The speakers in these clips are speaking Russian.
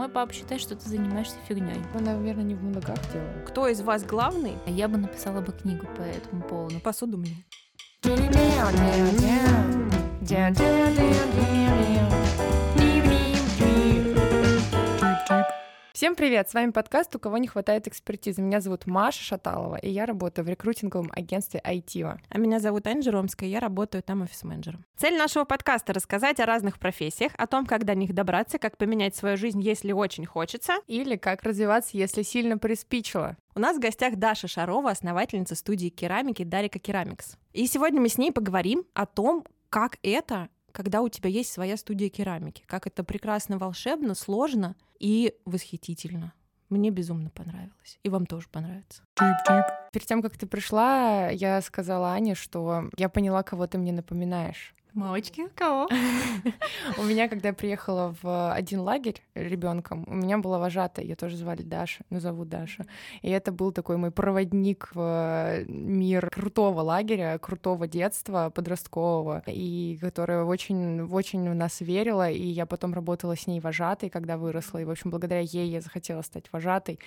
мой папа считает, что ты занимаешься фигней. Ну, наверное, не в ногах дело. Кто из вас главный? А я бы написала бы книгу по этому поводу. Посуду мне. Всем привет! С вами подкаст «У кого не хватает экспертизы». Меня зовут Маша Шаталова, и я работаю в рекрутинговом агентстве Айтива. А меня зовут Аня Жеромская, я работаю там офис-менеджером. Цель нашего подкаста — рассказать о разных профессиях, о том, как до них добраться, как поменять свою жизнь, если очень хочется. Или как развиваться, если сильно приспичило. У нас в гостях Даша Шарова, основательница студии керамики Дарика Керамикс. И сегодня мы с ней поговорим о том, как это когда у тебя есть своя студия керамики. Как это прекрасно, волшебно, сложно и восхитительно. Мне безумно понравилось. И вам тоже понравится. Перед тем, как ты пришла, я сказала Ане, что я поняла, кого ты мне напоминаешь. Мамочки, кого? У меня, когда я приехала в один лагерь ребенком, у меня была вожатая, ее тоже звали Даша, ну зовут Даша. И это был такой мой проводник в мир крутого лагеря, крутого детства, подросткового, и которая очень, очень в нас верила, и я потом работала с ней вожатой, когда выросла, и, в общем, благодаря ей я захотела стать вожатой.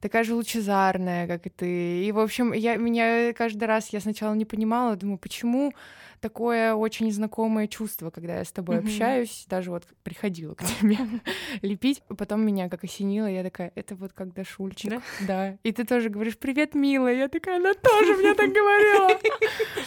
Такая же лучезарная, как и ты. И, в общем, я, меня каждый раз, я сначала не понимала, думаю, почему такое очень знакомое чувство, когда я с тобой mm-hmm. общаюсь, даже вот приходила к тебе лепить, потом меня как осенило, я такая, это вот как Дашульчик, да? да. И ты тоже говоришь, привет, милая, я такая, она тоже мне так говорила.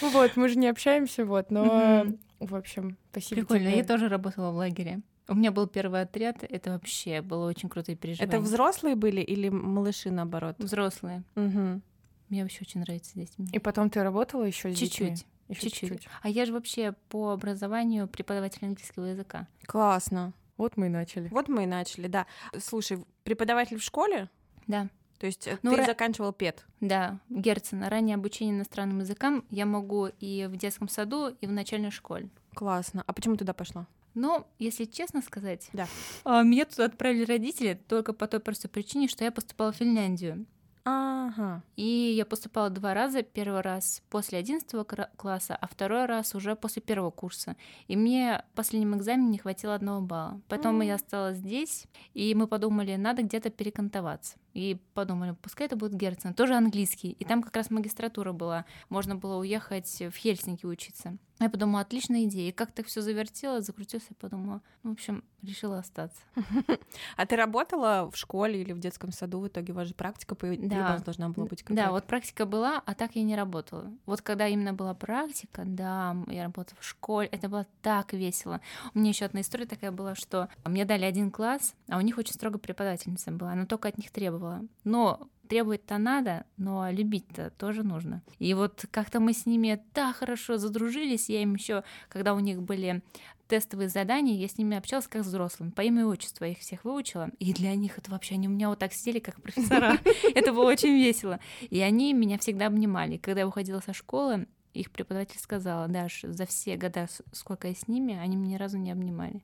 Вот, мы же не общаемся, вот, но, в общем, спасибо Прикольно, я тоже работала в лагере. У меня был первый отряд, это вообще было очень крутые переживания. Это взрослые были или малыши наоборот? Взрослые. Угу. Мне вообще очень нравится здесь. И потом ты работала еще Чуть-чуть. Чуть-чуть. А я же вообще по образованию преподаватель английского языка. Классно. Вот мы и начали. Вот мы и начали, да. Слушай, преподаватель в школе? Да. То есть э, ну, ты ра... заканчивал ПЕТ? Да, Герцена. Раннее обучение иностранным языкам я могу и в детском саду, и в начальной школе. Классно. А почему туда пошла? Ну, если честно сказать, да. А, меня туда отправили родители только по той простой причине, что я поступала в Финляндию. Ага. И я поступала два раза. Первый раз после 11 класса, а второй раз уже после первого курса. И мне в последнем экзамене не хватило одного балла. Поэтому mm. я осталась здесь, и мы подумали, надо где-то перекантоваться. И подумали, пускай это будет Герцен, тоже английский. И там как раз магистратура была. Можно было уехать в Хельсинки учиться. Я подумала, отличная идея. И как так все завертелось, закрутилось, я подумала, ну, в общем, решила остаться. А ты работала в школе или в детском саду? В итоге же практика да. должна была быть. Да, вот практика была, а так я не работала. Вот когда именно была практика, да, я работала в школе, это было так весело. У меня еще одна история такая была, что мне дали один класс, а у них очень строго преподавательница была, она только от них требовала. Но требовать-то надо, но любить-то тоже нужно. И вот как-то мы с ними так хорошо задружились, я им еще, когда у них были тестовые задания, я с ними общалась как взрослым, по имя и отчеству я их всех выучила, и для них это вообще, они у меня вот так сидели, как профессора, это было очень весело. И они меня всегда обнимали. Когда я уходила со школы, их преподаватель сказала, Даш, за все года, сколько я с ними, они меня ни разу не обнимали.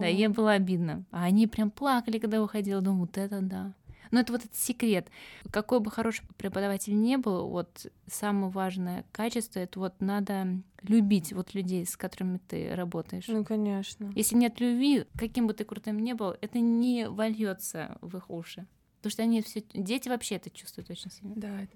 Да, ей было обидно. А они прям плакали, когда уходила. Думаю, вот это да. Но это вот этот секрет. Какой бы хороший преподаватель не был, вот самое важное качество это вот надо любить вот людей, с которыми ты работаешь. Ну, конечно. Если нет любви, каким бы ты крутым ни был, это не вольется в их уши. Потому что они все, дети вообще это чувствуют очень сильно. Да.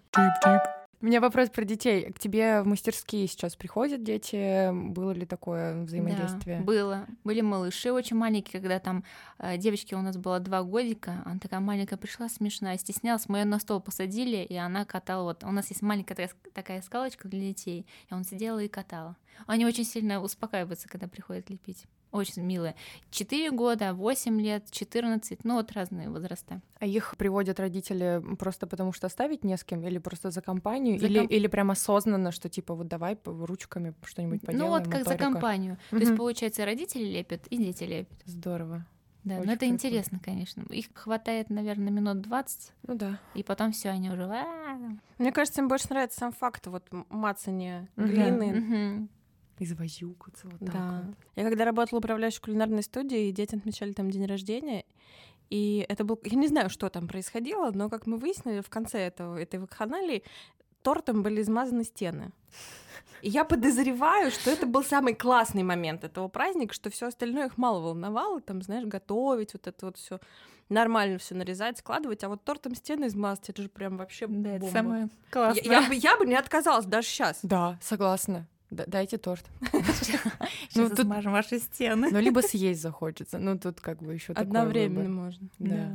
У меня вопрос про детей. К тебе в мастерские сейчас приходят дети? Было ли такое взаимодействие? Да, было. Были малыши очень маленькие, когда там э, девочке у нас было два годика, она такая маленькая пришла, смешная, стеснялась, мы ее на стол посадили, и она катала. Вот у нас есть маленькая такая, скалочка для детей, и он сидела и катала. Они очень сильно успокаиваются, когда приходят лепить очень милые. Четыре года, восемь лет, четырнадцать, ну вот разные возраста. А их приводят родители просто потому, что оставить не с кем, или просто за компанию, за или, ком... или прям осознанно, что типа вот давай ручками что-нибудь поделаем? Ну вот как моторика. за компанию. Mm-hmm. То есть, получается, родители лепят и дети лепят. Здорово. Да, Очень но это прикольно. интересно, конечно. Их хватает, наверное, минут 20. Ну да. И потом все, они уже. Мне кажется, им больше нравится сам факт вот мацания глины извозюкаться вот так да. вот. Я когда работала управляющей кулинарной студией, дети отмечали там день рождения, и это был... Я не знаю, что там происходило, но, как мы выяснили, в конце этого, этой вакханалии тортом были измазаны стены. И я подозреваю, что это был самый классный момент этого праздника, что все остальное их мало волновало, там, знаешь, готовить, вот это вот все нормально все нарезать, складывать, а вот тортом стены измазать, это же прям вообще Да, это бомба. самое классное. Я, я бы, я бы не отказалась даже сейчас. Да, согласна. Д- дайте торт. Сейчас Ну, тут- измажем ваши стены. Ну, либо съесть захочется. Ну, тут как бы еще Одновременно можно. Да.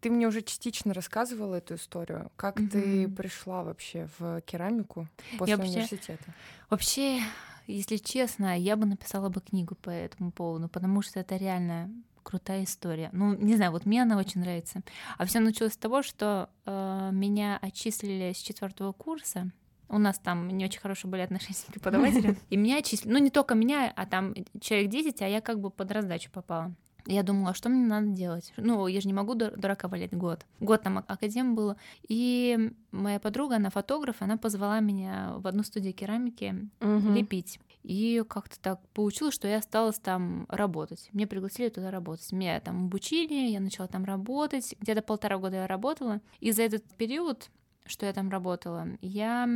Ты мне уже частично рассказывала эту историю. Как ты пришла вообще в керамику после вообще- университета? Вообще, если честно, я бы написала бы книгу по этому поводу, потому что это реально крутая история. Ну, не знаю, вот мне она очень нравится. А все началось с того, что э, меня отчислили с четвертого курса. У нас там не очень хорошие были отношения с преподавателем. И меня отчислили. Ну, не только меня, а там человек 10, а я как бы под раздачу попала. Я думала, что мне надо делать? Ну, я же не могу дур- дурака валять год. Год там академ было. И моя подруга, она фотограф, она позвала меня в одну студию керамики Мгм. лепить. И как-то так получилось, что я осталась там работать. Меня пригласили туда работать. Меня там обучили, я начала там работать. Где-то полтора года я работала. И за этот период, что я там работала, я,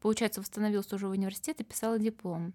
получается, восстановилась уже в университет и писала диплом.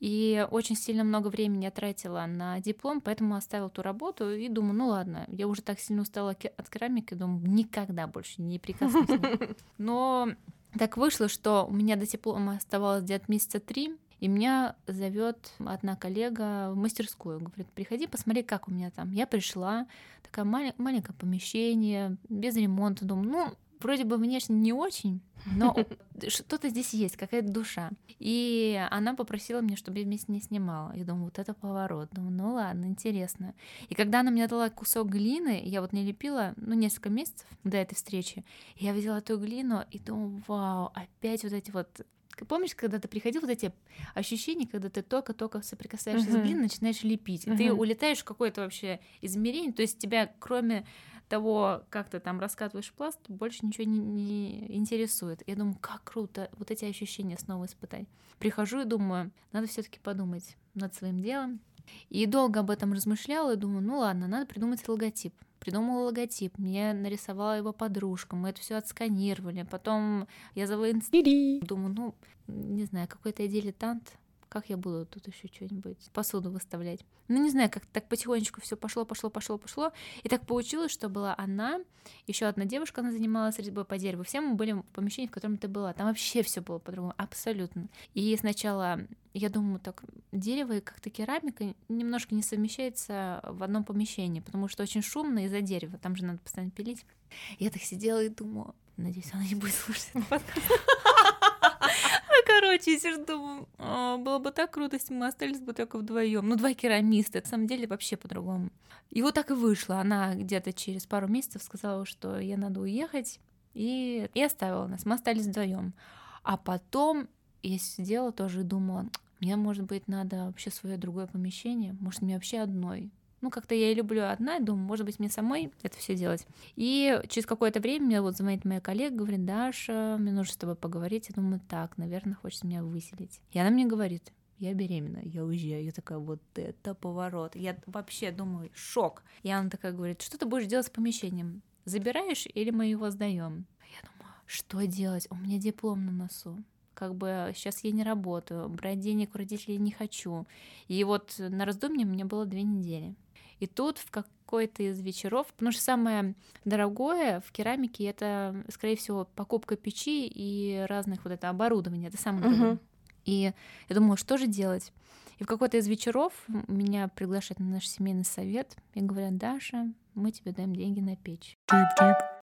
И очень сильно много времени я тратила на диплом, поэтому оставила ту работу и думаю, ну ладно, я уже так сильно устала от керамики, думаю, никогда больше не прикоснусь. Но так вышло, что у меня до диплома оставалось где-то месяца три, и меня зовет одна коллега в мастерскую. Говорит, приходи, посмотри, как у меня там. Я пришла, такое мале- маленькое помещение, без ремонта. Думаю, ну, вроде бы внешне не очень, но что-то здесь есть, какая-то душа. И она попросила меня, чтобы я вместе не снимала. Я думаю, вот это поворот. Думаю, ну ладно, интересно. И когда она мне дала кусок глины, я вот не лепила, ну, несколько месяцев до этой встречи, я видела эту глину и думаю, вау, опять вот эти вот Помнишь, когда ты приходил, вот эти ощущения, когда ты только-только соприкасаешься с Мгм. глиной, начинаешь лепить, и ты улетаешь в какое-то вообще измерение, то есть тебя, кроме того, как ты там раскатываешь пласт, больше ничего не, не интересует. Я думаю, как круто вот эти ощущения снова испытать. Прихожу и думаю, надо все таки подумать над своим делом. И долго об этом размышляла и думаю, ну ладно, надо придумать логотип. Придумала логотип, мне нарисовала его подружка, мы это все отсканировали. Потом я завела инст- Думаю, ну, не знаю, какой-то я дилетант. Как я буду тут еще что-нибудь посуду выставлять? Ну, не знаю, как так потихонечку все пошло, пошло, пошло, пошло. И так получилось, что была она, еще одна девушка, она занималась резьбой по дереву. Все мы были в помещении, в котором ты была. Там вообще все было по-другому, абсолютно. И сначала я думаю, так дерево и как-то керамика немножко не совмещается в одном помещении, потому что очень шумно из-за дерева. Там же надо постоянно пилить. Я так сидела и думаю, надеюсь, она не будет слушать этот подкаст. Короче, я сижу, думаю, «А, было бы так круто, если мы остались бы только вдвоем. Ну, два керамиста, на самом деле вообще по-другому. И вот так и вышло. Она где-то через пару месяцев сказала, что ей надо уехать, и, и оставила нас. Мы остались вдвоем. А потом я сидела тоже и думала, мне, может быть, надо вообще свое другое помещение, может, мне вообще одной. Ну, как-то я и люблю одна, и думаю, может быть, мне самой это все делать. И через какое-то время мне вот звонит моя коллега, говорит, Даша, мне нужно с тобой поговорить. Я думаю, так, наверное, хочет меня выселить. И она мне говорит, я беременна, я уезжаю. Я такая, вот это поворот. Я вообще думаю, шок. И она такая говорит, что ты будешь делать с помещением? Забираешь или мы его сдаем? Я думаю, что делать? У меня диплом на носу как бы сейчас я не работаю, брать денег у родителей не хочу. И вот на раздумье меня было две недели. И тут в какой-то из вечеров, потому что самое дорогое в керамике это, скорее всего, покупка печи и разных вот это оборудование, это самое Мгм. дорогое. И я думала, что же делать? И в какой-то из вечеров меня приглашают на наш семейный совет и говорят, Даша, мы тебе даем деньги на печь.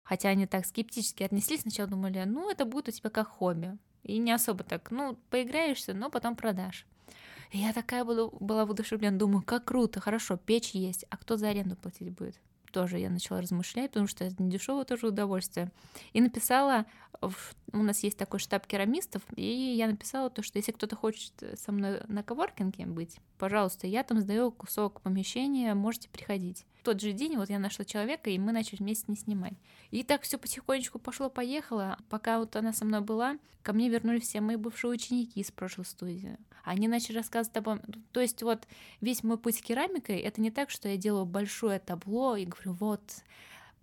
Хотя они так скептически отнеслись, сначала думали, ну, это будет у тебя как хобби. И не особо так, ну, поиграешься, но потом продашь. И я такая буду, была воодушевлена, думаю, как круто, хорошо, печь есть, а кто за аренду платить будет? Тоже я начала размышлять, потому что это не дешевое тоже удовольствие. И написала, в- у нас есть такой штаб керамистов, и я написала то, что если кто-то хочет со мной на коворкинге быть, пожалуйста, я там сдаю кусок помещения, можете приходить. Тот же день вот я нашла человека, и мы начали вместе не снимать. И так все потихонечку пошло-поехало. Пока вот она со мной была, ко мне вернулись все мои бывшие ученики из прошлой студии. Они начали рассказывать мне. То есть вот весь мой путь с керамикой, это не так, что я делаю большое табло и говорю, вот,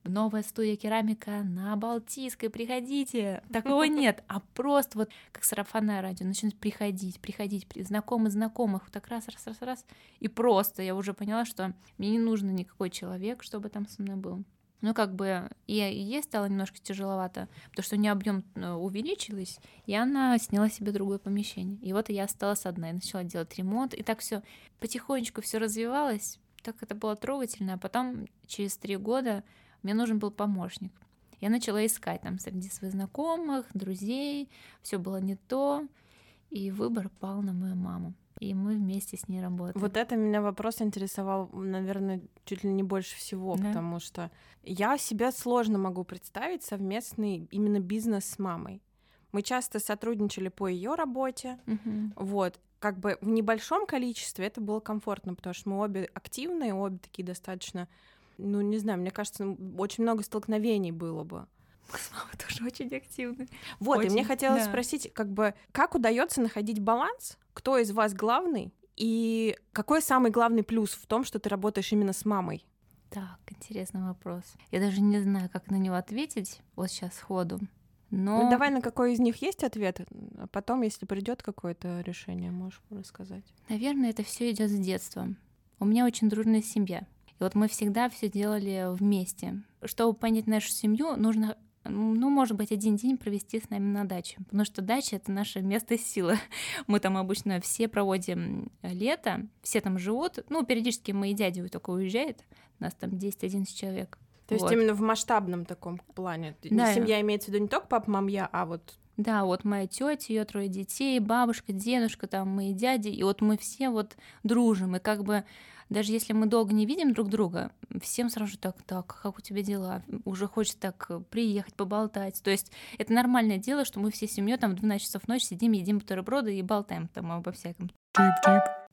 новая студия керамика на Балтийской, приходите. Такого нет, а просто вот как сарафанное радио начинает приходить, приходить, знакомых знакомых, так раз, раз, раз, раз, и просто я уже поняла, что мне не нужно никакой человек, чтобы там со мной был. Ну, как бы и, и ей стало немножко тяжеловато, потому что у нее объем э, увеличилась, и она сняла себе другое помещение. И вот я осталась одна и начала делать ремонт, и так все потихонечку все развивалось, так это было трогательно, а потом через три года мне нужен был помощник. Я начала искать там среди своих знакомых, друзей, все было не то, и выбор пал на мою маму. И мы вместе с ней работаем. Вот это меня вопрос интересовал, наверное, чуть ли не больше всего, да. потому что я себя сложно могу представить совместный именно бизнес с мамой. Мы часто сотрудничали по ее работе, угу. вот. Как бы в небольшом количестве это было комфортно, потому что мы обе активные, обе такие достаточно ну, не знаю, мне кажется, очень много столкновений было бы. С мамой тоже очень активны. Вот, очень, и мне хотелось да. спросить, как бы, как удается находить баланс, кто из вас главный, и какой самый главный плюс в том, что ты работаешь именно с мамой? Так, интересный вопрос. Я даже не знаю, как на него ответить вот сейчас сходу. Но... Ну, давай на какой из них есть ответ, а потом, если придет какое-то решение, можешь рассказать. Наверное, это все идет с детства. У меня очень дружная семья. И вот мы всегда все делали вместе. Чтобы понять нашу семью, нужно ну, может быть, один день провести с нами на даче, потому что дача — это наше место силы. Мы там обычно все проводим лето, все там живут, ну, периодически мои дяди только уезжают, нас там 10-11 человек. То вот. есть именно в масштабном таком плане. Да. Семья имеется в виду не только папа, мама, я, а вот да, вот моя тетя, ее трое детей, бабушка, дедушка, там мои дяди, и вот мы все вот дружим, и как бы даже если мы долго не видим друг друга, всем сразу так, так, как у тебя дела? Уже хочется так приехать, поболтать. То есть это нормальное дело, что мы все семьей там в 12 часов ночи сидим, едим бутерброды и болтаем там обо всяком.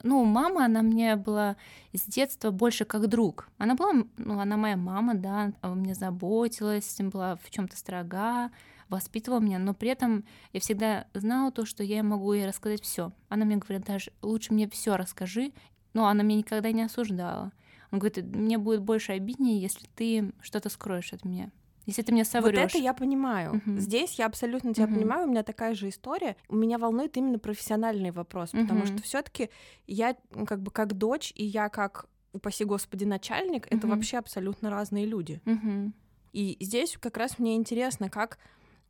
Ну, мама, она мне была с детства больше как друг. Она была, ну, она моя мама, да, о мне заботилась, была в чем то строга, воспитывала меня, но при этом я всегда знала то, что я могу ей рассказать все. Она мне говорит, даже лучше мне все расскажи, но она меня никогда не осуждала. Он говорит, мне будет больше обиднее, если ты что-то скроешь от меня. Если ты мне соврёшь. Вот это я понимаю. Uh-huh. Здесь я абсолютно тебя uh-huh. понимаю. У меня такая же история. У меня волнует именно профессиональный вопрос, uh-huh. потому что все-таки я как бы как дочь и я как упаси господи начальник, uh-huh. это вообще абсолютно разные люди. Uh-huh. И здесь как раз мне интересно, как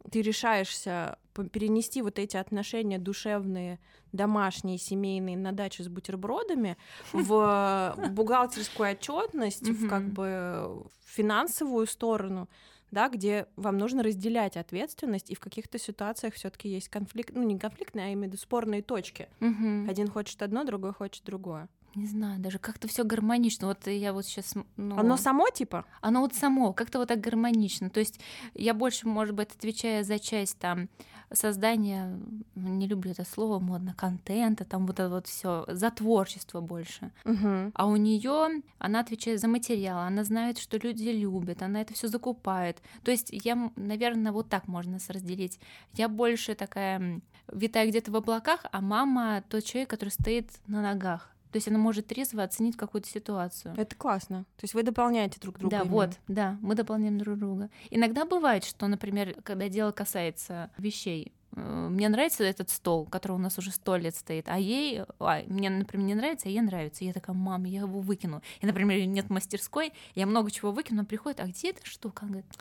ты решаешься перенести вот эти отношения душевные, домашние, семейные на даче с бутербродами в бухгалтерскую отчетность, в как бы финансовую сторону, да, где вам нужно разделять ответственность, и в каких-то ситуациях все-таки есть конфликт, ну не конфликтные, а именно спорные точки. Один хочет одно, другой хочет другое не знаю, даже как-то все гармонично. Вот я вот сейчас. Ну, оно само типа? Оно вот само, как-то вот так гармонично. То есть я больше, может быть, отвечаю за часть там создания, не люблю это слово модно, контента, там вот это вот все, за творчество больше. Угу. А у нее она отвечает за материал, она знает, что люди любят, она это все закупает. То есть я, наверное, вот так можно нас разделить. Я больше такая витаю где-то в облаках, а мама тот человек, который стоит на ногах. То есть она может трезво оценить какую-то ситуацию. Это классно. То есть вы дополняете друг друга. Да, именно. вот, да, мы дополняем друг друга. Иногда бывает, что, например, когда дело касается вещей, э, мне нравится этот стол, который у нас уже сто лет стоит, а ей, а, мне, например, не нравится, а ей нравится. я такая, мам, я его выкину. И, например, нет мастерской, я много чего выкину, приходит, а где эта штука? Она говорит,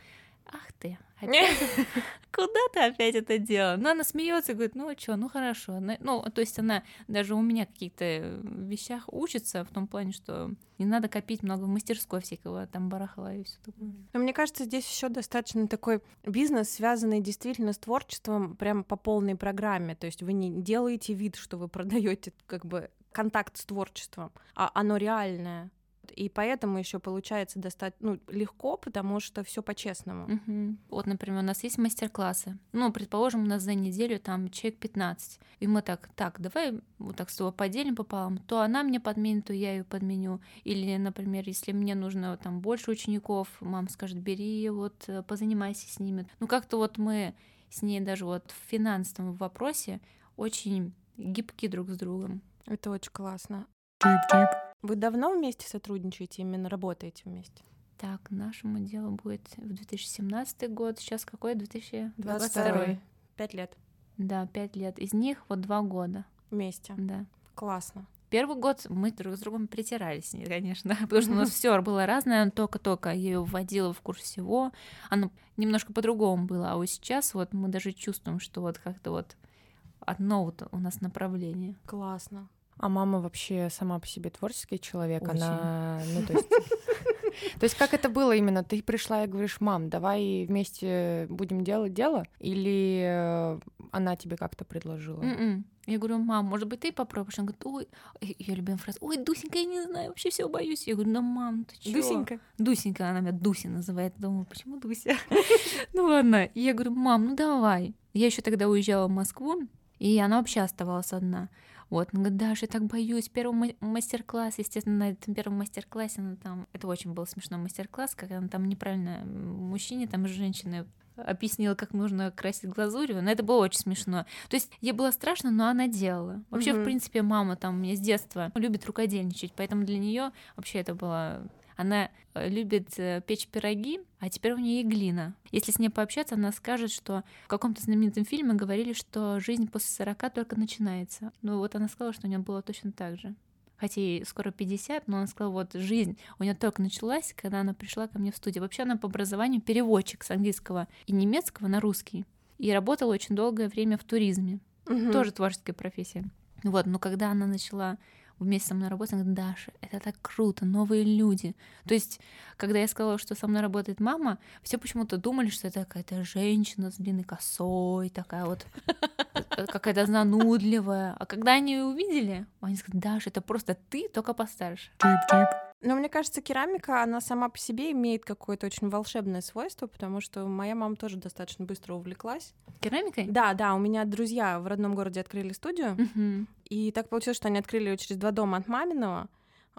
ах ты, опять куда ты опять это делала? Ну, она смеется и говорит, ну, что, ну, хорошо. Ну, то есть она даже у меня каких-то вещах учится в том плане, что не надо копить много в мастерской всякого там барахла и все такое. Но мне кажется, здесь еще достаточно такой бизнес, связанный действительно с творчеством, прям по полной программе. То есть вы не делаете вид, что вы продаете как бы контакт с творчеством, а оно реальное. И поэтому еще получается достаточно ну, легко, потому что все по-честному. Угу. Вот, например, у нас есть мастер-классы. Ну, предположим, у нас за неделю там человек 15. И мы так, так, давай вот так с тобой поделим пополам. То она мне подменит, то я ее подменю. Или, например, если мне нужно там больше учеников, мама скажет, бери, вот э, позанимайся с ними. Ну, как-то вот мы с ней даже вот в финансовом вопросе очень гибки друг с другом. Это очень классно. Тип-тип. Вы давно вместе сотрудничаете, именно работаете вместе? Так, нашему делу будет в 2017 год. Сейчас какой? 2022. 22. Пять лет Да, пять лет. Из них вот два года. вместе. Да. Классно. Первый год мы друг с другом притирались, не- конечно, потому что у нас все было разное, она только-только ее вводила в курс всего, оно немножко по-другому было, а вот сейчас вот мы даже чувствуем, что вот как-то вот одно вот у нас направление. Классно. А мама вообще сама по себе творческий человек, Очень. она, ну то есть, то есть как это было именно? Ты пришла и говоришь, мам, давай вместе будем делать дело, или э, она тебе как-то предложила? М-м. Я говорю, мам, может быть, ты попробуешь? Она говорит, ой, ее любимая фраза, ой, Дусенька, я не знаю, вообще все боюсь. Я говорю, ну, мам, ты чё? Дусенька. Дусенька, она меня Дуся называет. Думаю, почему Дуся? ну ладно. И я говорю, мам, ну давай. Я еще тогда уезжала в Москву, и она вообще оставалась одна. Вот, она говорит, Даша, я так боюсь. Первый ма- мастер-класс, естественно, на этом первом мастер-классе она там... Это очень был смешной мастер-класс, как она там неправильно мужчине, там женщине объяснила, как нужно красить глазурью, но это было очень смешно. То есть ей было страшно, но она делала. Вообще, Мгм. в принципе, мама там мне с детства любит рукодельничать, поэтому для нее вообще это было она э, любит э, печь пироги, а теперь у нее и глина. Если с ней пообщаться, она скажет, что в каком-то знаменитом фильме говорили, что жизнь после 40 только начинается. Ну вот она сказала, что у нее было точно так же. Хотя ей скоро 50, но она сказала, вот жизнь у нее только началась, когда она пришла ко мне в студию. Вообще она по образованию переводчик с английского и немецкого на русский. И работала очень долгое время в туризме Мгм. тоже творческая профессия. Вот, но когда она начала вместе со мной работать, она говорит, Даша, это так круто, новые люди. То есть, когда я сказала, что со мной работает мама, все почему-то думали, что это какая-то женщина с длинной косой, такая вот э, какая-то занудливая. А когда они ее увидели, они сказали, Даша, это просто ты, только постарше. Но мне кажется, керамика, она сама по себе имеет какое-то очень волшебное свойство, потому что моя мама тоже достаточно быстро увлеклась. Керамикой? Да, да, у меня друзья в родном городе открыли студию, Мгм. и так получилось, что они открыли ее через два дома от маминого.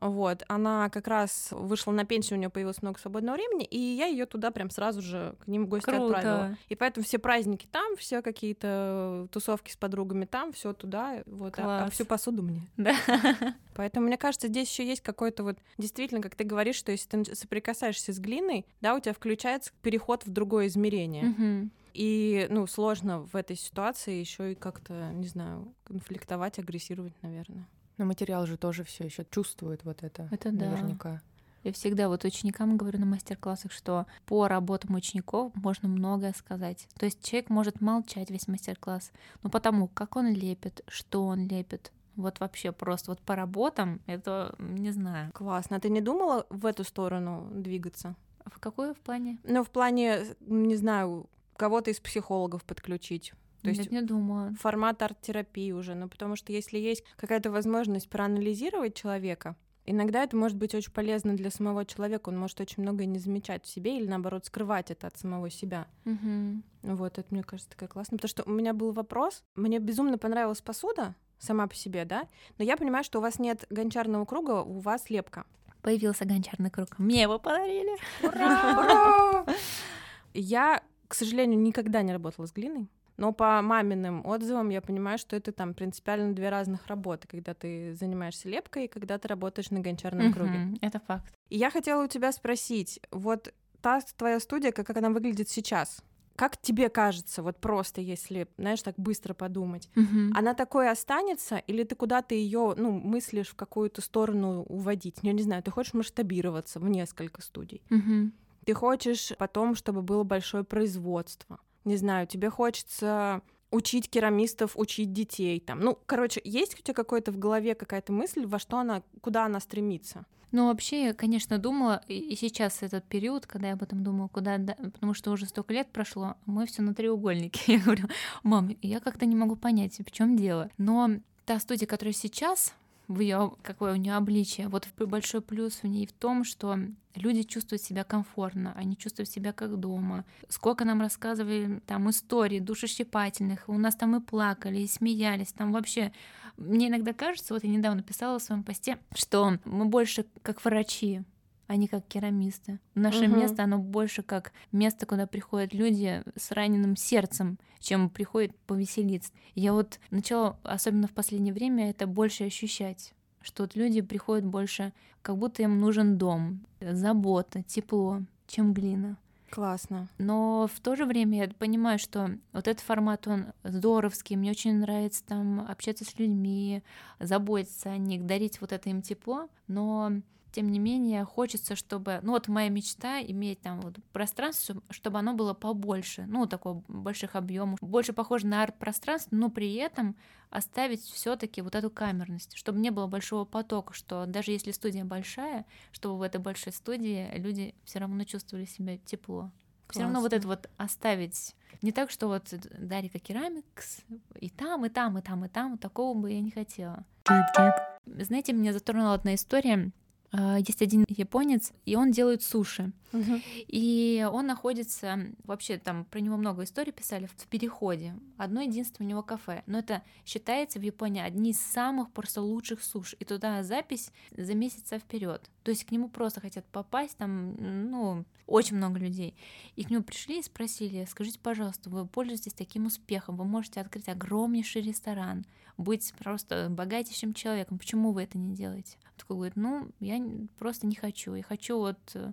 Вот, она как раз вышла на пенсию, у нее появилось много свободного времени, и я ее туда прям сразу же к ним в гости отправила. Круто. И поэтому все праздники там, все какие-то тусовки с подругами там, все туда, вот, а- а, Класс. всю посуду мне. Да. Поэтому мне кажется, здесь еще есть какой-то вот действительно, как ты говоришь, что если ты соприкасаешься с глиной, да, у тебя включается переход в другое измерение. Мгм. И, ну, сложно в этой ситуации еще и как-то, не знаю, конфликтовать, агрессировать, наверное. Но материал же тоже все еще чувствует вот это. Это да. Наверняка. Я всегда вот ученикам говорю на мастер-классах, что по работам учеников можно многое сказать. То есть человек может молчать весь мастер-класс, но потому, как он лепит, что он лепит, вот вообще просто вот по работам, это не знаю. Классно. А ты не думала в эту сторону двигаться? В какой в плане? Ну, в плане, не знаю, кого-то из психологов подключить. То есть Нет, не думала. формат арт-терапии уже, ну потому что если есть какая-то возможность проанализировать человека, иногда это может быть очень полезно для самого человека, он может очень многое не замечать в себе или наоборот скрывать это от самого себя. Мгм. Вот, это мне кажется такая классная, потому что у меня был вопрос, мне безумно понравилась посуда сама по себе, да, но я понимаю, что у вас нет гончарного круга, у вас лепка. Появился гончарный круг. Мне его подарили. Ура! Я, к сожалению, никогда не работала с глиной. Но по маминым отзывам я понимаю, что это там принципиально две разных работы, когда ты занимаешься лепкой и когда ты работаешь на гончарном круге. Это факт. И я хотела у тебя спросить, вот та твоя студия, как, как она выглядит сейчас, как тебе кажется, вот просто если, знаешь, так быстро подумать, Мгм. она такой останется, или ты куда-то ее, ну, мыслишь в какую-то сторону уводить? Я не знаю, ты хочешь масштабироваться в несколько студий? Мгм. Ты хочешь потом, чтобы было большое производство. Не знаю, тебе хочется учить керамистов, учить детей там. Ну, короче, есть у тебя какой-то в голове какая-то мысль, во что она, куда она стремится? Ну, вообще, я, конечно, думала, и сейчас этот период, когда я об этом думала, куда, да- потому что уже столько лет прошло, мы все на треугольнике. Я говорю, мам, я как-то не могу понять, в чем дело. Но та студия, которая сейчас, в ее какое у нее обличие, вот большой плюс в ней в том, что люди чувствуют себя комфортно, они чувствуют себя как дома. Сколько нам рассказывали там историй душещипательных, у нас там и плакали, и смеялись, там вообще. Мне иногда кажется, вот я недавно писала в своем посте, что мы больше как врачи, а не как керамисты. Наше Мгм. место, оно больше как место, куда приходят люди с раненым сердцем, чем приходят повеселиться. Я вот начала, особенно в последнее время, это больше ощущать что вот люди приходят больше, как будто им нужен дом, забота, тепло, чем глина. Классно. Но в то же время я понимаю, что вот этот формат, он здоровский, мне очень нравится там общаться с людьми, заботиться о них, дарить вот это им тепло, но тем не менее хочется, чтобы, ну вот моя мечта иметь там вот пространство, чтобы оно было побольше, ну такого больших объемов, больше похоже на арт-пространство, но при этом оставить все-таки вот эту камерность, чтобы не было большого потока, что даже если студия большая, чтобы в этой большой студии люди все равно чувствовали себя тепло. Все равно вот это вот оставить. Не так, что вот Дарика Керамикс и там, и там, и там, и там. Такого бы я не хотела. Знаете, меня затронула одна история. А, есть один японец, и он делает суши. Uh-huh. И он находится, вообще там про него много историй писали, в переходе. Одно единственное у него кафе. Но это считается в Японии одни из самых просто лучших суш. И туда запись за месяца вперед. То есть к нему просто хотят попасть, там, ну, очень много людей. И к нему пришли и спросили, скажите, пожалуйста, вы пользуетесь таким успехом, вы можете открыть огромнейший ресторан, быть просто богатейшим человеком, почему вы это не делаете? Такой говорит, ну, я просто не хочу, я хочу вот, э,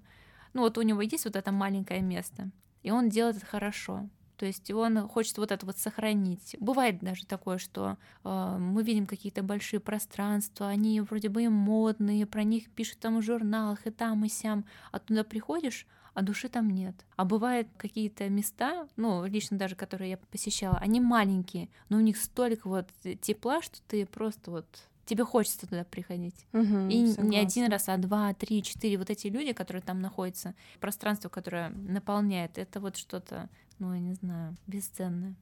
ну вот у него есть вот это маленькое место, и он делает это хорошо, то есть он хочет вот это вот сохранить. Бывает даже такое, что э, мы видим какие-то большие пространства, они вроде бы и модные, про них пишут там в журналах и там и сям, а туда приходишь, а души там нет. А бывают какие-то места, ну, лично даже, которые я посещала, они маленькие, но у них столько вот тепла, что ты просто вот тебе хочется туда приходить. Угу, и согласна. не один раз, а два, три, четыре. Вот эти люди, которые там находятся, пространство, которое наполняет, это вот что-то, ну, я не знаю, бесценное.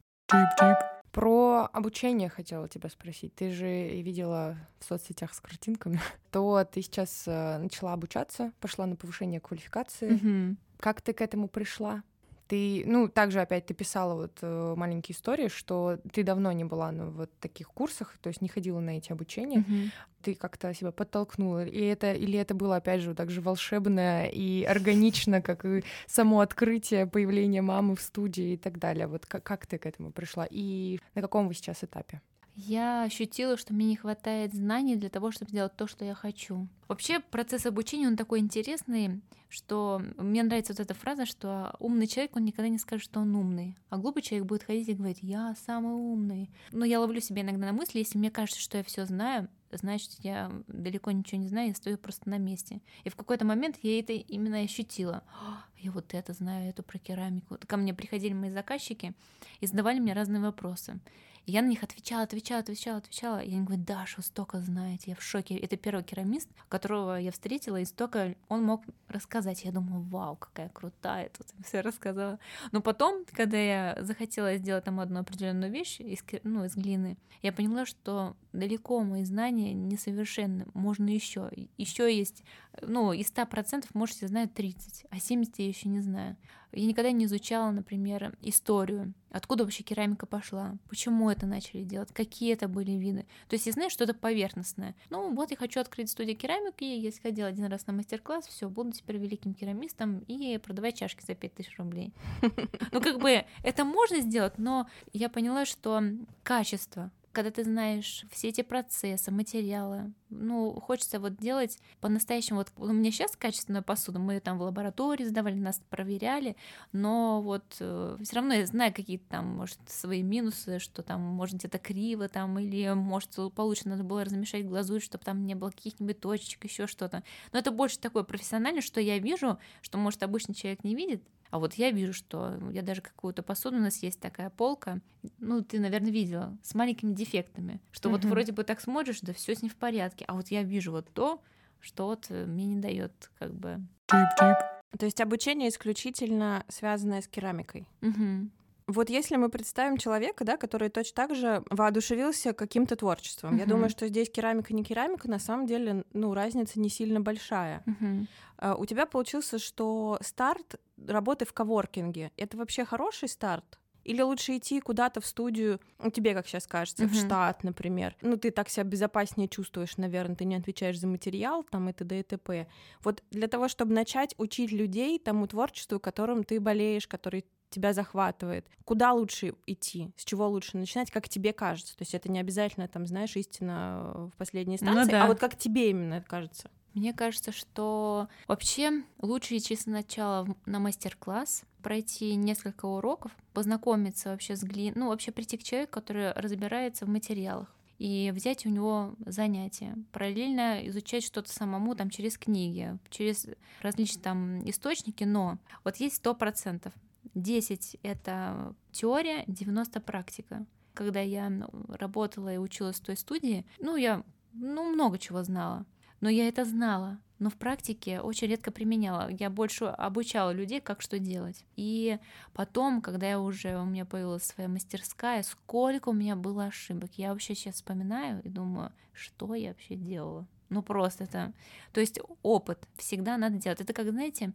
Про обучение хотела тебя спросить. Ты же видела в соцсетях с картинками, то ты сейчас э, начала обучаться, пошла на повышение квалификации. Мгм. Как ты к этому пришла? Ты, ну, также опять ты писала вот э, маленькие истории, что ты давно не была на вот таких курсах, то есть не ходила на эти обучения. Мгм. Ты как-то себя подтолкнула, и это, или это было, опять же, так же волшебно и органично, как и само открытие появления мамы в студии и так далее. Вот как, как ты к этому пришла? И на каком вы сейчас этапе? Я ощутила, что мне не хватает знаний для того, чтобы сделать то, что я хочу. Вообще процесс обучения, он такой интересный, что мне нравится вот эта фраза, что умный человек, он никогда не скажет, что он умный, а глупый человек будет ходить и говорить, я самый умный. Но я ловлю себя иногда на мысли, если мне кажется, что я все знаю, значит, я далеко ничего не знаю, я стою просто на месте. И в какой-то момент я это именно ощутила. «А, Я вот это знаю, это про керамику. Ко мне приходили мои заказчики и задавали мне разные вопросы. И я на них отвечала, отвечала, отвечала, отвечала. И они говорят, Даша, вы столько знаете, я в шоке. Это первый керамист, которого я встретила, и столько он мог рассказать. Я думаю, вау, какая крутая, тут все рассказала. Но потом, когда я захотела сделать там одну определенную вещь из, ну, из глины, я поняла, что далеко мои знания несовершенны. Можно еще. Еще есть, ну, из 100% можете знать 30, а 70 я еще не знаю. Я никогда не изучала, например, историю, откуда вообще керамика пошла, почему это начали делать, какие это были виды. То есть я знаю что-то поверхностное. Ну вот я хочу открыть студию керамики, я сходила один раз на мастер-класс, все, буду теперь великим керамистом и продавать чашки за 5000 рублей. Ну как бы это можно сделать, но я поняла, что качество когда ты знаешь все эти процессы, материалы, ну, хочется вот делать по-настоящему. Вот у меня сейчас качественная посуда, мы ее там в лаборатории сдавали, нас проверяли, но вот э, все равно я знаю какие-то там, может, свои минусы, что там, может, где-то криво там, или, может, получше надо было размешать глазурь, чтобы там не было каких-нибудь точек, еще что-то. Но это больше такое профессиональное, что я вижу, что, может, обычный человек не видит, а вот я вижу, что я даже какую-то посуду, у нас есть такая полка, ну, ты, наверное, видела, с маленькими дефектами, что вот Мгм. вроде бы так смотришь, да все с ним в порядке, а вот я вижу вот то, что вот э, мне не дает как бы... То есть обучение исключительно связанное с керамикой. Мгм. Вот если мы представим человека, да, который точно так же воодушевился каким-то творчеством, я Мгм. думаю, что здесь керамика не керамика, на самом деле, ну, разница не сильно большая. Мгм. А, У тебя получился, что старт работы в коворкинге — это вообще хороший старт? Или лучше идти куда-то в студию, ну, тебе, как сейчас кажется, в Мгм. штат, например. Ну, ты так себя безопаснее чувствуешь, наверное, ты не отвечаешь за материал, там, и т.д. и т.п. Вот для того, чтобы начать учить людей тому творчеству, которым ты болеешь, который тебя захватывает. Куда лучше идти? С чего лучше начинать? Как тебе кажется? То есть это не обязательно, там, знаешь, истина в последней Ну инстанции, да. а вот как тебе именно кажется? Мне кажется, что вообще лучше идти сначала на мастер-класс, пройти несколько уроков, познакомиться вообще с глиной, ну вообще прийти к человеку, который разбирается в материалах и взять у него занятия, параллельно изучать что-то самому там через книги, через различные там источники, но вот есть сто процентов. 10 — это теория, 90 — практика. Когда я работала и училась в той студии, ну, я ну, много чего знала. Но я это знала, но в практике очень редко применяла. Я больше обучала людей, как что делать. И потом, когда я уже у меня появилась своя мастерская, сколько у меня было ошибок. Я вообще сейчас вспоминаю и думаю, что я вообще делала. Ну просто это... То есть опыт всегда надо делать. Это как, знаете,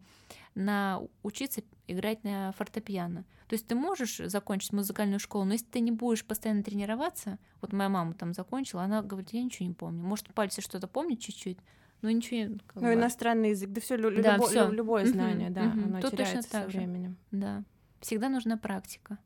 на учиться играть на фортепиано. То есть ты можешь закончить музыкальную школу, но если ты не будешь постоянно тренироваться, вот моя мама там закончила, она говорит, я ничего не помню. Может, пальцы что-то помнит чуть-чуть, но ничего. как Ну, бы, иностранный язык, да все, Да, всё. любое знание, да, мгм. оно Тут точно теряется со так же. временем. Да. Всегда нужна практика.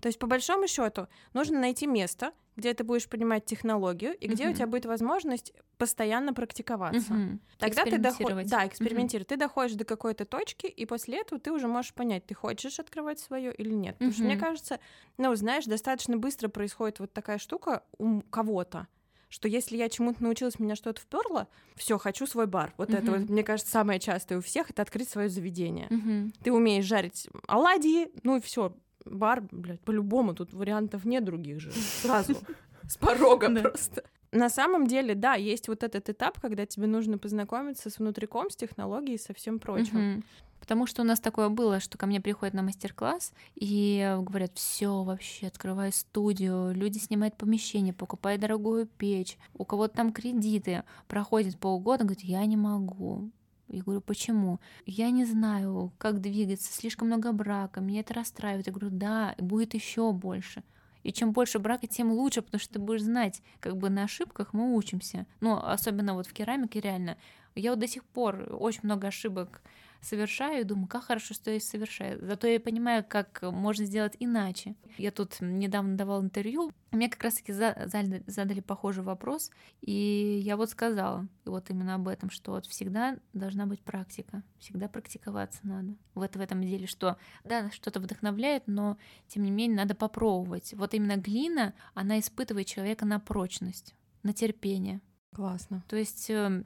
То есть, по большому счету, нужно найти место, где ты будешь понимать технологию и где у Мгм. тебя будет возможность постоянно практиковаться. Мгм. Тогда ты доходишь, Экспериментировать. да, Мгм. экспериментируй. Ты доходишь до какой-то точки, и после этого ты уже можешь понять, ты хочешь открывать свое или нет. Потому что мне кажется, ну, знаешь, достаточно быстро происходит вот такая штука у кого-то, что если я чему-то научилась, меня что-то вперло, все, хочу свой бар. Вот это Мгм. вот, мне кажется, самое частое у всех это открыть свое заведение. Мгм. Ты умеешь жарить оладьи, ну и все, бар, блядь, по-любому тут вариантов нет других же. Сразу. С порога просто. На самом деле, да, есть вот этот этап, когда тебе нужно познакомиться с внутриком, с технологией, со всем прочим. Потому что у нас такое было, что ко мне приходят на мастер-класс и говорят, все вообще, открывай студию, люди снимают помещение, покупай дорогую печь, у кого-то там кредиты, проходит полгода, говорит, я не могу. Я говорю, почему? Я не знаю, как двигаться, слишком много брака, меня это расстраивает. Я говорю, да, будет еще больше. И чем больше брака, тем лучше, потому что ты будешь знать, как бы на ошибках мы учимся. Ну, особенно вот в керамике реально. Я вот до сих пор очень много ошибок совершаю и думаю, как хорошо, что я совершаю. Зато я понимаю, как можно сделать иначе. Я тут недавно давала интервью, мне как раз-таки за- задали, задали похожий вопрос, и я вот сказала вот именно об этом, что вот всегда должна быть практика, всегда практиковаться надо вот в этом деле, что да, что-то вдохновляет, но тем не менее надо попробовать. Вот именно глина, она испытывает человека на прочность, на терпение. Классно. То есть эм,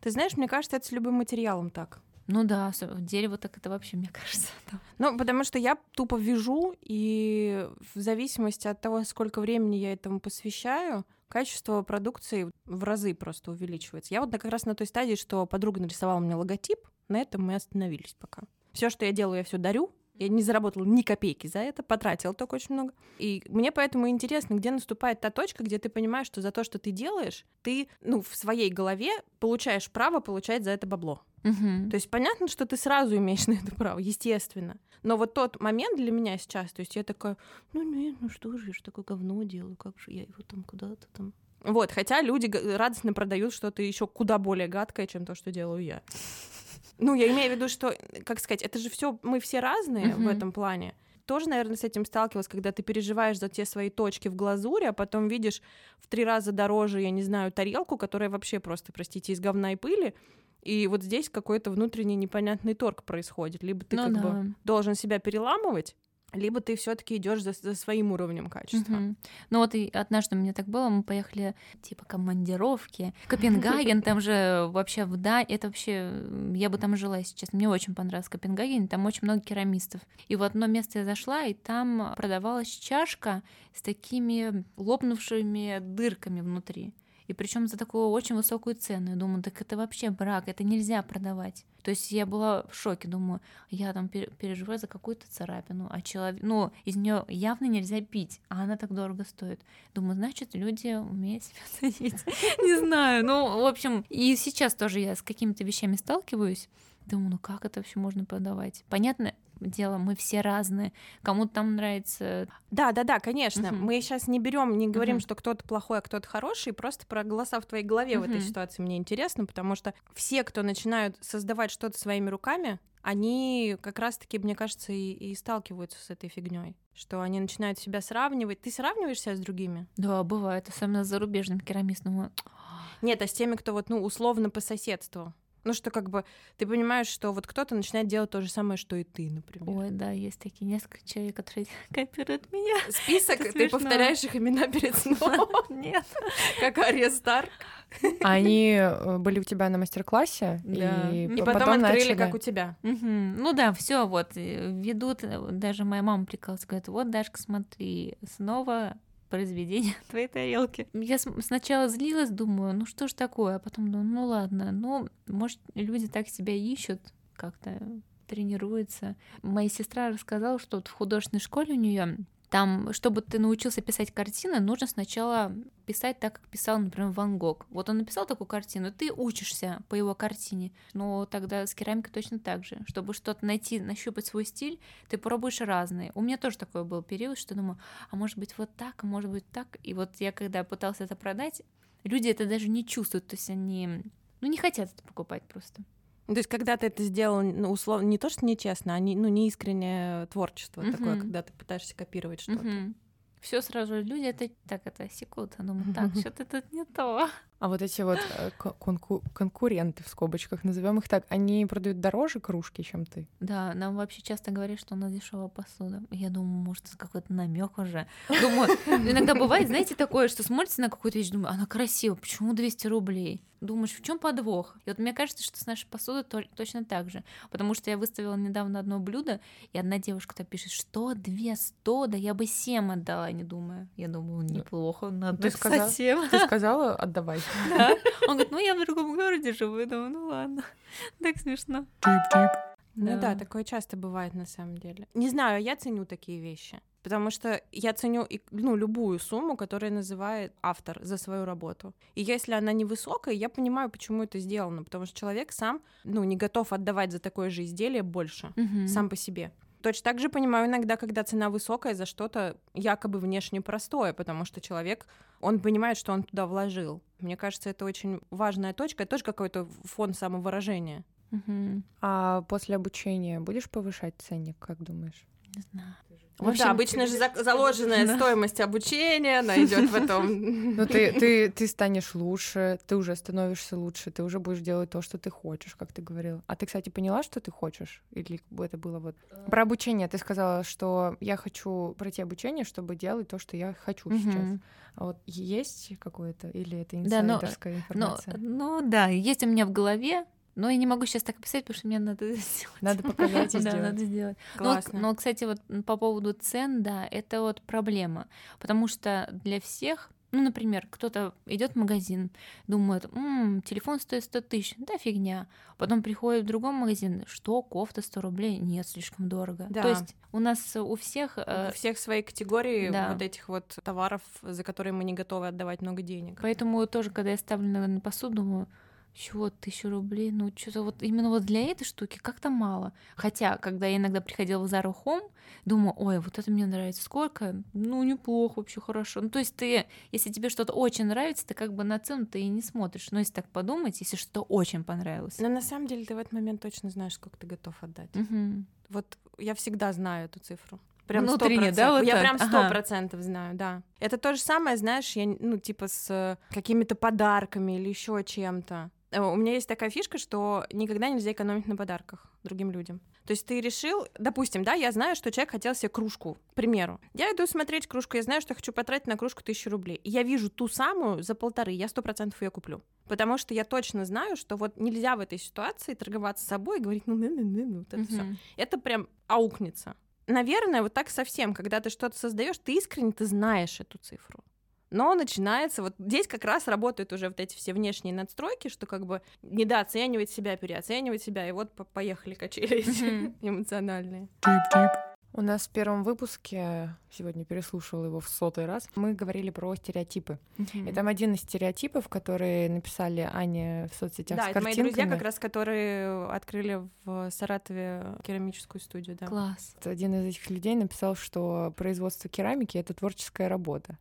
Ты знаешь, мне кажется, это с любым материалом так. Ну да, дерево так это вообще, мне кажется. да. Ну, потому что я тупо вяжу, и в зависимости от того, сколько времени я этому посвящаю, качество продукции в разы просто увеличивается. Я вот как раз на той стадии, что подруга нарисовала мне логотип, на этом мы остановились пока. Все, что я делаю, я все дарю. Я не заработала ни копейки за это, потратила только очень много. И мне поэтому интересно, где наступает та точка, где ты понимаешь, что за то, что ты делаешь, ты, ну, в своей голове получаешь право получать за это бабло. Мгм. То есть понятно, что ты сразу имеешь на это право, естественно. Но вот тот момент для меня сейчас, то есть я такая, ну нет, ну что же, я же такое говно делаю, как же я его там куда-то там... Вот, хотя люди радостно продают что-то еще куда более гадкое, чем то, что делаю я. Ну, я имею в виду, что, как сказать, это же все, мы все разные в Мгм. этом плане. Тоже, наверное, с этим сталкивалась, когда ты переживаешь за те свои точки в глазури, а потом видишь в три раза дороже, я не знаю, тарелку, которая вообще просто, простите, из говна и пыли. И вот здесь какой-то внутренний непонятный торг происходит. Либо ты Ну как да. бы должен себя переламывать, либо ты все-таки идешь за, за своим уровнем качества. Мгм. Ну вот и однажды мне так было, мы поехали типа командировки, Копенгаген, там же вообще в да, это вообще, я бы там жила сейчас, мне очень понравился Копенгаген, там очень много керамистов. И в одно место я зашла, и там продавалась чашка с такими лопнувшими дырками внутри. И причем за такую очень высокую цену. Я думаю, так это вообще брак, это нельзя продавать. То есть я была в шоке, думаю, я там пер- переживаю за какую-то царапину, а человек, ну, из нее явно нельзя пить, а она так дорого стоит. Думаю, значит, люди умеют себя ценить. Не знаю, ну, в общем, и сейчас тоже я с какими-то вещами сталкиваюсь. Думаю, ну как это вообще можно продавать? Понятно дело, мы все разные. Кому-то там нравится. Да, да, да, конечно. Мгм. Мы сейчас не берем, не говорим, Мгм. что кто-то плохой, а кто-то хороший. Просто про голоса в твоей голове в этой ситуации мне интересно, потому что все, кто начинают создавать что-то своими руками, они как раз-таки, мне кажется, и, и сталкиваются с этой фигней, что они начинают себя сравнивать. Ты сравниваешь себя с другими? Да, бывает, особенно с зарубежным керамистом. Нет, а с теми, кто вот, ну, условно по соседству. Ну, что как бы ты понимаешь, что вот кто-то начинает делать то же самое, что и ты, например. Ой, да, есть такие несколько человек, которые копируют меня. Список, Это ты смешно. повторяешь их имена перед сном, Нет. как Ария Старк. Они э, были у тебя на мастер-классе, Да. и, И п- потом, открыли, начали. как у тебя. Мгм. Ну да, все, вот э, ведут, э, даже моя мама прикалывается, говорит, вот, Дашка, смотри, снова произведение твоей тарелки. Я сначала злилась, думаю, ну что ж такое, а потом думаю, ну ладно, ну, может, люди так себя ищут, как-то тренируются. Моя сестра рассказала, что вот в художественной школе у нее там, чтобы ты научился писать картины, нужно сначала писать так, как писал, например, Ван Гог. Вот он написал такую картину, ты учишься по его картине. Но тогда с керамикой точно так же. Чтобы что-то найти, нащупать свой стиль, ты пробуешь разные. У меня тоже такой был период, что думаю, а может быть вот так, а может быть так. И вот я когда пыталась это продать, люди это даже не чувствуют, то есть они ну, не хотят это покупать просто. Ну, То есть, когда ты это сделал, ну, условно, не то, что нечестно, а не, ну, неискреннее творчество такое, Мгм. когда ты пытаешься копировать что-то. Все сразу люди это так это секут. Я думаю, так, что-то тут не то. А вот эти вот э, ко- конку- конкуренты в скобочках, назовем их так, они продают дороже кружки, чем ты. Да, нам вообще часто говорят, что у нас дешевая посуда. Я думаю, может, это какой-то намек уже. Думаю, иногда бывает, знаете, такое, что смотрите на какую-то вещь, думаю, она красивая, почему 200 рублей? Думаешь, в чем подвох? И вот мне кажется, что с нашей посудой то- точно так же. Потому что я выставила недавно одно блюдо, и одна девушка-то пишет, что 200, да я бы 7 отдала, не думаю. Я думаю, неплохо, надо Ты сказала-. Ты сказала, отдавай. Да. Он говорит, ну я в другом городе живу. Я думаю, ну ладно. Так смешно. Ну да, такое часто бывает на самом деле. Не знаю, я ценю такие вещи. Потому что я ценю и, ну, любую сумму, которую называет автор за свою работу. И если она невысокая, я понимаю, почему это сделано. Потому что человек сам ну, не готов отдавать за такое же изделие больше, Мгм. сам по себе. Точно так же понимаю иногда, когда цена высокая за что-то якобы внешне простое, потому что человек, он понимает, что он туда вложил. Мне кажется, это очень важная точка, это тоже какой-то фон самовыражения. Мгм. А после обучения будешь повышать ценник, как думаешь? Не знаю. Ну да, обычно же за- заложенная Да. стоимость обучения, она идет в этом. Ну, ты, ты, ты станешь лучше, ты уже становишься лучше, ты уже будешь делать то, что ты хочешь, как ты говорила. А ты, кстати, поняла, что ты хочешь? Или это было вот... Про обучение ты сказала, что я хочу пройти обучение, чтобы делать то, что я хочу сейчас. Мгм. А вот есть какое-то, или это Да, но- инсайдерская Ну, информация? ну да, есть у меня в голове, но я не могу сейчас так описать, потому что мне надо это сделать. Надо показать и Да, сделать. надо сделать. Классно. Но, кстати, вот по поводу цен, да, это вот проблема. Потому что для всех, ну, например, кто-то идет в магазин, думает, «М, телефон стоит 100 тысяч, да фигня. Потом приходит в другой магазин, что, кофта 100 рублей? Нет, слишком дорого. Да. То есть у нас у всех... э, У всех свои категории да. вот этих вот товаров, за которые мы не готовы отдавать много денег. Поэтому тоже, когда я ставлю на посуду, думаю, чего, тысячу рублей, ну что-то вот именно вот для этой штуки как-то мало. Хотя, когда я иногда приходила в Zara Home, думаю, ой, вот это мне нравится, сколько? Ну, неплохо, вообще хорошо. Ну, то есть ты, если тебе что-то очень нравится, ты как бы на цену ты и не смотришь. Но если так подумать, если что-то очень понравилось. Но на самом деле ты в этот момент точно знаешь, сколько ты готов отдать. Мгм. Вот я всегда знаю эту цифру. Прям Внутренне, 100%. да, вот Я так? прям сто Ага. процентов знаю, да. Это то же самое, знаешь, я, ну, типа с э, какими-то подарками или еще чем-то. Э, У меня есть такая фишка, что никогда нельзя экономить на подарках другим людям. То есть ты решил, допустим, да, я знаю, что человек хотел себе кружку, к примеру. Я иду смотреть кружку, я знаю, что я хочу потратить на кружку тысячу рублей. И я вижу ту самую за полторы, я сто процентов ее куплю. Потому что я точно знаю, что вот нельзя в этой ситуации торговаться собой и говорить, ну, ну, ну, ну, ну, вот это все это прям аукнется. Наверное, вот так совсем, когда ты что-то создаешь, ты искренне ты знаешь эту цифру. Но начинается, вот здесь как раз работают уже вот эти все внешние надстройки, что как бы недооценивать себя, переоценивать себя, и вот по- поехали качели эти эмоциональные. У нас в первом выпуске, сегодня переслушала его в сотый раз, мы говорили про стереотипы. И там один из стереотипов, которые написали Аня в соцсетях Да, с это мои картинками. друзья, как раз которые открыли в Саратове керамическую студию, да. Класс. Один из этих людей написал, что производство керамики — это творческая работа.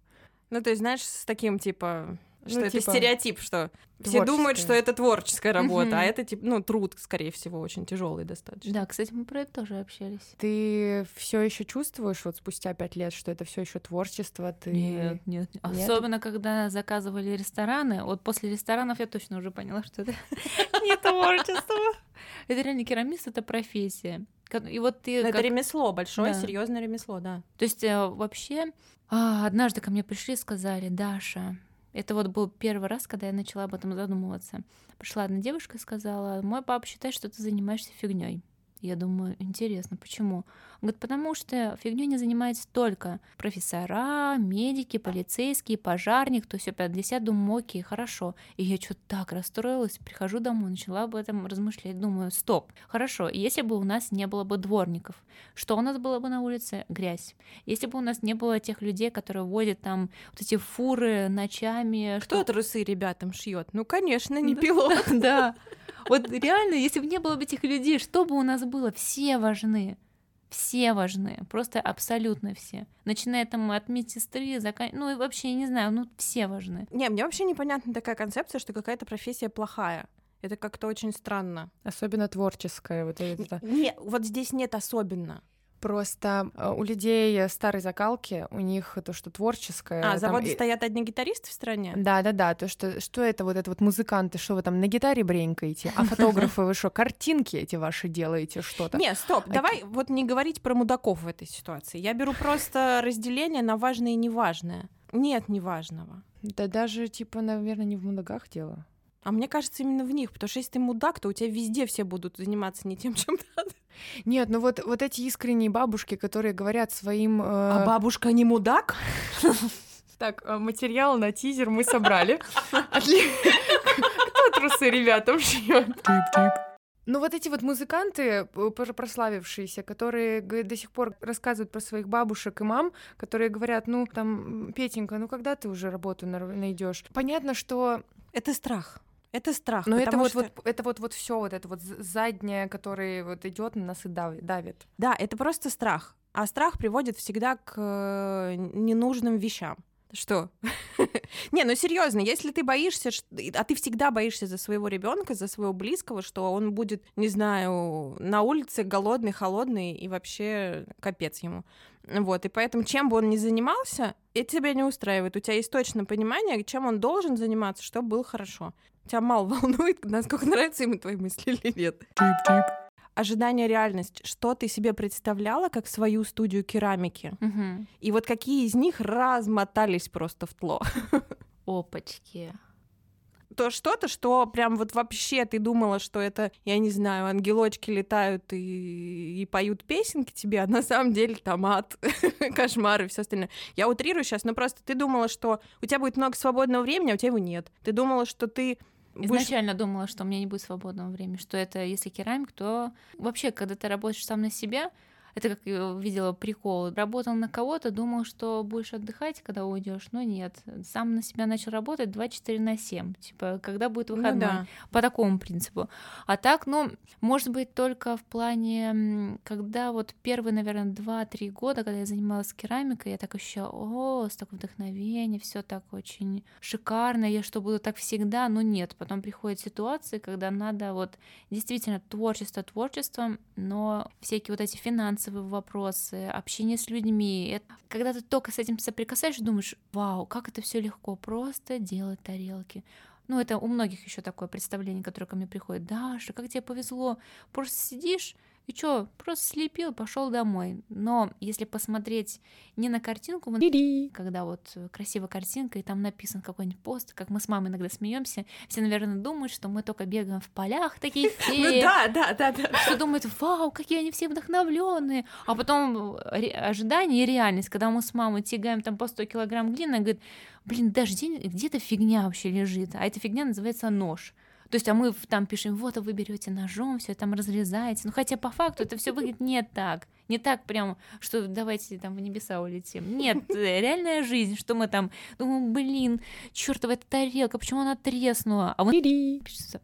Ну, то есть, знаешь, с таким, типа, что Ну, это типа, стереотип, что все думают, что это творческая работа, а это, типа, ну, труд, скорее всего, очень тяжелый достаточно. Да, кстати, мы про это тоже общались. Ты все еще чувствуешь вот спустя пять лет, что это все еще творчество? Ты нет, нет. Нет? Особенно, когда заказывали рестораны. Вот после ресторанов я точно уже поняла, что это не творчество. Это реально керамист, это профессия. И вот ты... Но Это как- ремесло, большое, Да. серьезное ремесло, да. То есть э, вообще а, однажды ко мне пришли и сказали, Даша, это вот был первый раз, когда я начала об этом задумываться. Пришла одна девушка и сказала, мой папа считает, что ты занимаешься фигней. Я думаю, интересно, почему? Он говорит, потому что фигней не занимаются только профессора, медики, полицейские, пожарник, то все 50, думаю, окей, хорошо. И я что-то так расстроилась, прихожу домой, начала об этом размышлять, думаю, стоп, хорошо, если бы у нас не было бы дворников, что у нас было бы на улице? Грязь. Если бы у нас не было тех людей, которые водят там вот эти фуры ночами. Кто что- трусы ребятам шьет? Ну, конечно, не Да. пилот. Да. Вот реально, если бы не было бы этих людей, что бы у нас было? Все важны. Все важны, просто абсолютно все. Начиная там от медсестры, закан... ну и вообще, я не знаю, ну все важны. Не, мне вообще непонятна такая концепция, что какая-то профессия плохая. Это как-то очень странно. особенно творческая. Вот это. Не, вот здесь нет особенно. Просто э, у людей старой закалки, у них то, что творческое. А, там заводы и- стоят одни гитаристы в стране? Да, да, да. То, что, что это вот это вот музыканты, что вы там на гитаре бренькаете, а фотографы вы что, картинки эти ваши делаете, что-то? Не, стоп, давай вот не говорить про мудаков в этой ситуации. Я беру просто разделение на важное и неважное. Нет неважного. Да даже, типа, наверное, не в мудаках дело. А мне кажется, именно в них, потому что если ты мудак, то у тебя везде все будут заниматься не тем, чем надо. Нет, ну вот, вот эти искренние бабушки, которые говорят своим... э, А бабушка не мудак? Так, э, материал на тизер мы собрали. Кто трусы ребятам шьет? Ну вот эти вот музыканты, э, пр- прославившиеся, которые до сих пор рассказывают про своих бабушек и мам, которые говорят, ну там, Петенька, ну когда ты уже работу найдешь? Понятно, что Это страх. Это страх. но это вот, что- вот это вот вот все вот это вот заднее, которое вот идет на нас и дав- давит. Да, это просто страх. А страх приводит всегда к э, ненужным вещам. Что? Не, ну серьезно, если ты боишься, а ты всегда боишься за своего ребенка, за своего близкого, что он будет, не знаю, на улице голодный, холодный и вообще капец ему. Вот, и поэтому чем бы он ни занимался, это тебя не устраивает. У тебя есть точное понимание, чем он должен заниматься, чтобы было хорошо. Тебя мало волнует, насколько нравятся ему твои мысли или нет. Ожидание реальность. Что ты себе представляла как свою студию керамики? Мгм. И вот какие из них размотались просто в тло. Опачки. То что-то, что прям вот вообще ты думала, что это, я не знаю, ангелочки летают и, и поют песенки тебе, а на самом деле там ад, кошмар и все остальное. Я утрирую сейчас, но просто ты думала, что у тебя будет много свободного времени, а у тебя его нет. Ты думала, что ты будешь Изначально думала, что у меня не будет свободного времени, что это если керамик, то вообще, когда ты работаешь сам на себя, это как я видела прикол. Работал на кого-то, думал, что будешь отдыхать, когда уйдешь, но нет. Сам на себя начал работать 24 на 7. Типа, когда будет Ну выходной. да. По такому принципу. А так, ну, может быть, только в плане, когда вот первые, наверное, 2-3 года, когда я занималась керамикой, я так ощущала, о, столько вдохновения, все так очень шикарно, я что, буду так всегда? Но нет, потом приходят ситуации, когда надо вот действительно творчество творчеством, но всякие вот эти финансовые вопросы, общение с людьми, это- когда ты только с этим соприкасаешься, думаешь, вау, как это все легко, просто делать тарелки. Ну, это у многих еще такое представление, которое ко мне приходит. Даша, как тебе повезло. Просто сидишь и что, просто слепил, пошел домой. Но если посмотреть не на картинку, когда вот э, красивая картинка, и там написан какой-нибудь пост, как мы с мамой иногда смеемся, все, наверное, думают, что мы только бегаем в полях такие Ну феи, да, да, да, да. все думают, вау, какие они все вдохновленные. А потом э, ожидание и реальность, когда мы с мамой тягаем там по 100 килограмм глины, она говорит, блин, даже где- где-то фигня вообще лежит, а эта фигня называется нож. То есть, а мы там пишем, вот, а вы берете ножом, все там разрезаете. Ну, хотя по факту это все выглядит не так. Не так прям, что давайте там в небеса улетим. Нет, э, реальная жизнь, что мы там думаем, блин, чертова эта тарелка, почему она треснула? А вот пишется,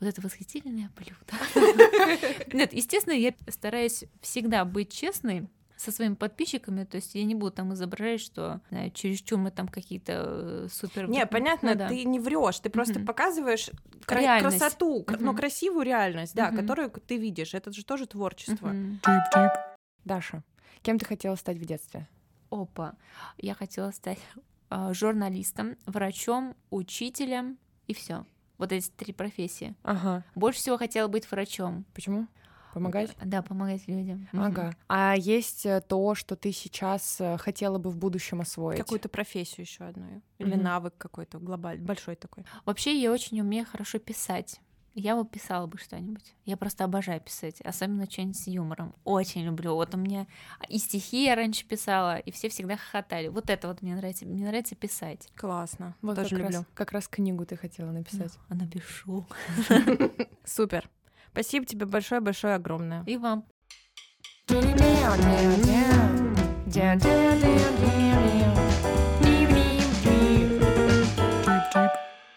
вот это восхитительное блюдо. Нет, естественно, я стараюсь всегда быть честной, со своими подписчиками, то есть я не буду там изображать, что знаю, чересчур мы там какие-то э, супер... Не, понятно, Ну да. ты не врешь, ты просто Мгм. показываешь кра- Реальность. красоту, ну Мгм. красивую реальность, да, Мгм. которую ты видишь. Это же тоже творчество. Мгм. Даша, кем ты хотела стать в детстве? Опа, я хотела стать а, журналистом, врачом, учителем и все. Вот эти три профессии. Ага. Больше всего хотела быть врачом. Почему? Помогать? Да, помогать людям. Ага. А есть э, то, что ты сейчас э, хотела бы в будущем освоить? Какую-то профессию еще одну. Или Мгм. навык какой-то глобальный, большой такой. Вообще, я очень умею хорошо писать. Я бы писала бы что-нибудь. Я просто обожаю писать, особенно что-нибудь с юмором. Очень люблю. Вот у меня и стихи я раньше писала, и все всегда хохотали. Вот это вот мне нравится. Мне нравится писать. Классно. Вот тоже как люблю. раз, как раз книгу ты хотела написать. А напишу. Супер. Спасибо тебе большое-большое огромное. И вам. Yeah.